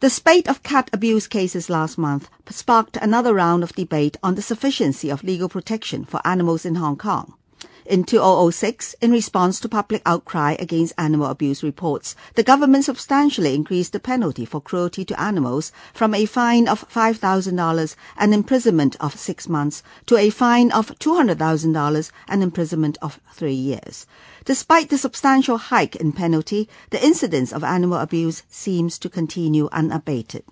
The spate of cat abuse cases last month sparked another round of debate on the sufficiency of legal protection for animals in Hong Kong. In 2006, in response to public outcry against animal abuse reports, the government substantially increased the penalty for cruelty to animals from a fine of $5,000 and imprisonment of six months to a fine of $200,000 and imprisonment of three years. Despite the substantial hike in penalty, the incidence of animal abuse seems to continue unabated.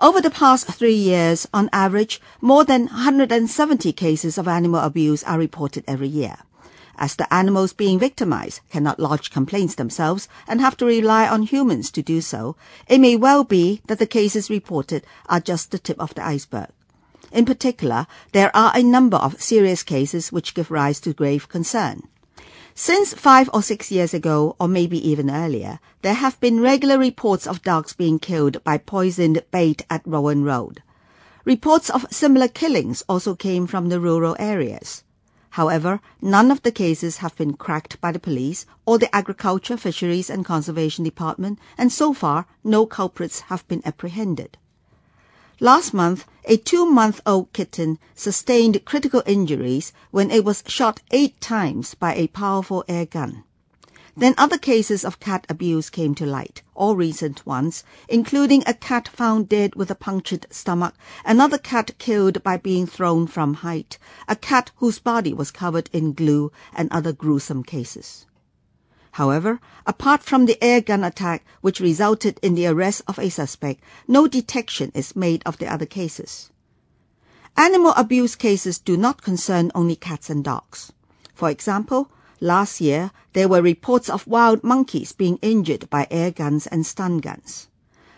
Over the past three years, on average, more than 170 cases of animal abuse are reported every year. As the animals being victimized cannot lodge complaints themselves and have to rely on humans to do so, it may well be that the cases reported are just the tip of the iceberg. In particular, there are a number of serious cases which give rise to grave concern. Since five or six years ago, or maybe even earlier, there have been regular reports of dogs being killed by poisoned bait at Bowen Road. Reports of similar killings also came from the rural areas. However, none of the cases have been cracked by the police or the Agriculture, Fisheries and Conservation Department, and so far no culprits have been apprehended. Last month, a two-month-old kitten sustained critical injuries when it was shot eight times by a powerful air gun. Then other cases of cat abuse came to light, all recent ones, including a cat found dead with a punctured stomach, another cat killed by being thrown from height, a cat whose body was covered in glue, and other gruesome cases. However, apart from the air gun attack which resulted in the arrest of a suspect, no detection is made of the other cases. Animal abuse cases do not concern only cats and dogs. For example, last year there were reports of wild monkeys being injured by air guns and stun guns.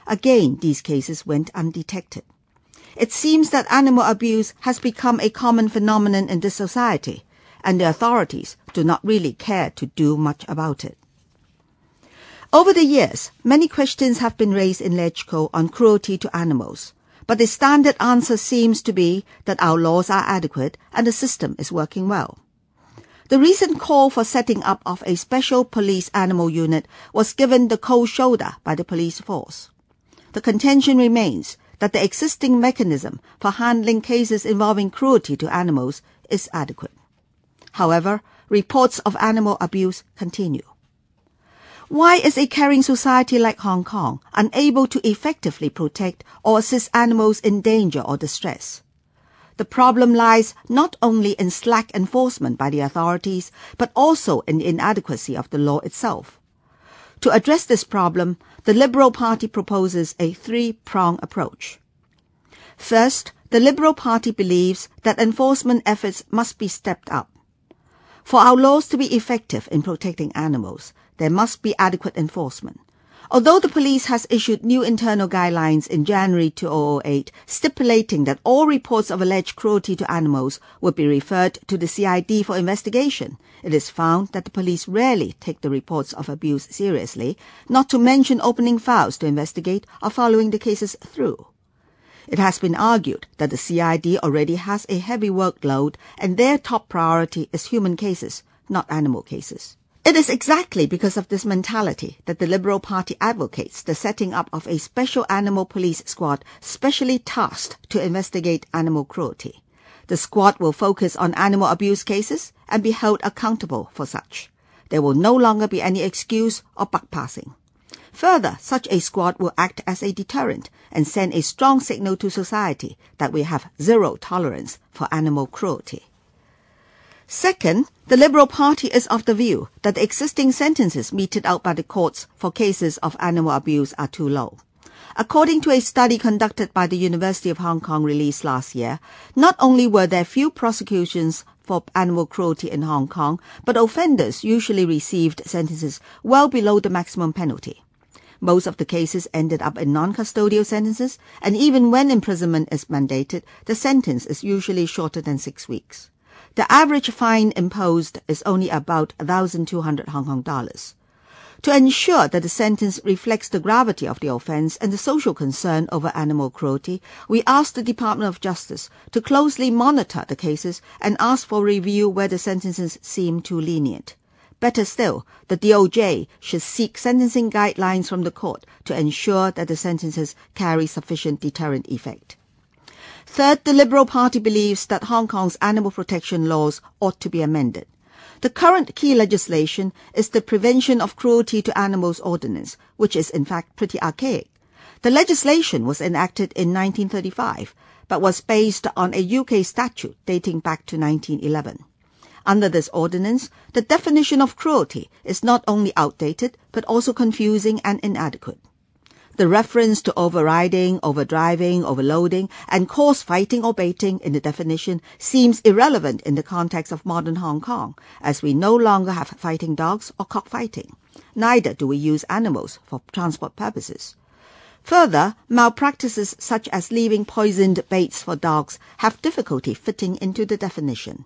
Again, these cases went undetected. It seems that animal abuse has become a common phenomenon in this society and the authorities do not really care to do much about it. Over the years, many questions have been raised in LegCo on cruelty to animals, but the standard answer seems to be that our laws are adequate and the system is working well. The recent call for setting up of a special police animal unit was given the cold shoulder by the police force. The contention remains that the existing mechanism for handling cases involving cruelty to animals is adequate. However, reports of animal abuse continue. Why is a caring society like Hong Kong unable to effectively protect or assist animals in danger or distress? The problem lies not only in slack enforcement by the authorities, but also in the inadequacy of the law itself. To address this problem, the Liberal Party proposes a three-prong approach. First, the Liberal Party believes that enforcement efforts must be stepped up. For our laws to be effective in protecting animals, there must be adequate enforcement. Although the police has issued new internal guidelines in January 2008 stipulating that all reports of alleged cruelty to animals would be referred to the CID for investigation, it is found that the police rarely take the reports of abuse seriously, not to mention opening files to investigate or following the cases through. It has been argued that the CID already has a heavy workload and their top priority is human cases, not animal cases. It is exactly because of this mentality that the Liberal Party advocates the setting up of a special animal police squad specially tasked to investigate animal cruelty. The squad will focus on animal abuse cases and be held accountable for such. There will no longer be any excuse or buck passing. Further, such a squad will act as a deterrent and send a strong signal to society that we have zero tolerance for animal cruelty. Second, the Liberal Party is of the view that the existing sentences meted out by the courts for cases of animal abuse are too low. According to a study conducted by the University of Hong Kong released last year, not only were there few prosecutions for animal cruelty in Hong Kong, but offenders usually received sentences well below the maximum penalty. Most of the cases ended up in non-custodial sentences, and even when imprisonment is mandated, the sentence is usually shorter than six weeks. The average fine imposed is only about 1,200 Hong Kong dollars. To ensure that the sentence reflects the gravity of the offence and the social concern over animal cruelty, we asked the Department of Justice to closely monitor the cases and ask for review where the sentences seem too lenient. Better still, the DOJ should seek sentencing guidelines from the court to ensure that the sentences carry sufficient deterrent effect. Third, the Liberal Party believes that Hong Kong's animal protection laws ought to be amended. The current key legislation is the Prevention of Cruelty to Animals Ordinance, which is in fact pretty archaic. The legislation was enacted in 1935, but was based on a UK statute dating back to 1911. Under this ordinance, the definition of cruelty is not only outdated, but also confusing and inadequate. The reference to overriding, overdriving, overloading, and coarse fighting or baiting in the definition seems irrelevant in the context of modern Hong Kong, as we no longer have fighting dogs or cockfighting. Neither do we use animals for transport purposes. Further, malpractices such as leaving poisoned baits for dogs have difficulty fitting into the definition.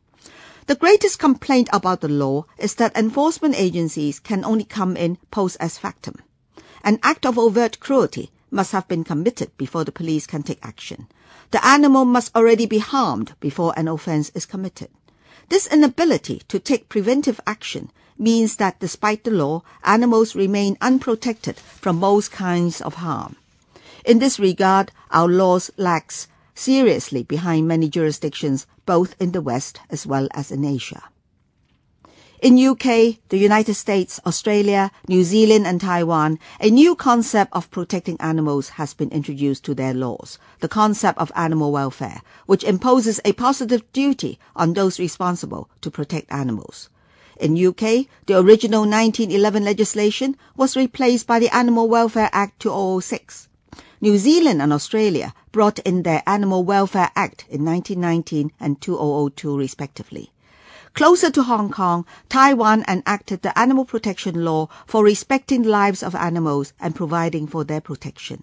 The greatest complaint about the law is that enforcement agencies can only come in post as factum. An act of overt cruelty must have been committed before the police can take action. The animal must already be harmed before an offense is committed. This inability to take preventive action means that despite the law, animals remain unprotected from most kinds of harm. In this regard, our laws lags seriously behind many jurisdictions, both in the West as well as in Asia. In UK, the United States, Australia, New Zealand and Taiwan, a new concept of protecting animals has been introduced to their laws, the concept of animal welfare, which imposes a positive duty on those responsible to protect animals. In UK, the original 1911 legislation was replaced by the Animal Welfare Act 2006. New Zealand and Australia brought in their Animal Welfare Act in 1919 and 2002 respectively. Closer to Hong Kong, Taiwan enacted the animal protection law for respecting the lives of animals and providing for their protection.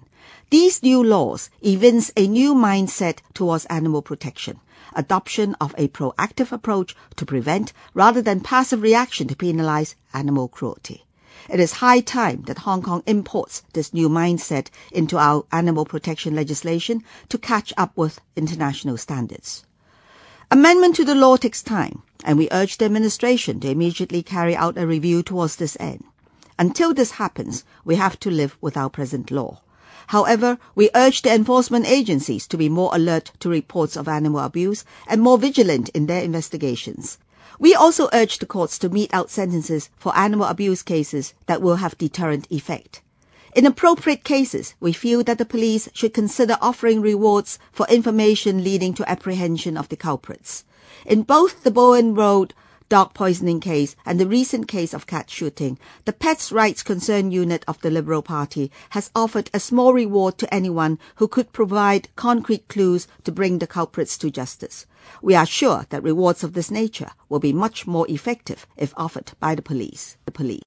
These new laws evince a new mindset towards animal protection, adoption of a proactive approach to prevent rather than passive reaction to penalize animal cruelty. It is high time that Hong Kong imports this new mindset into our animal protection legislation to catch up with international standards. Amendment to the law takes time, and we urge the administration to immediately carry out a review towards this end. Until this happens, we have to live with our present law. However, we urge the enforcement agencies to be more alert to reports of animal abuse and more vigilant in their investigations. We also urge the courts to mete out sentences for animal abuse cases that will have deterrent effect. In appropriate cases, we feel that the police should consider offering rewards for information leading to apprehension of the culprits. In both the Bowen Road dog poisoning case and the recent case of cat shooting, the Pets Rights Concern Unit of the Liberal Party has offered a small reward to anyone who could provide concrete clues to bring the culprits to justice. We are sure that rewards of this nature will be much more effective if offered by the police. The police.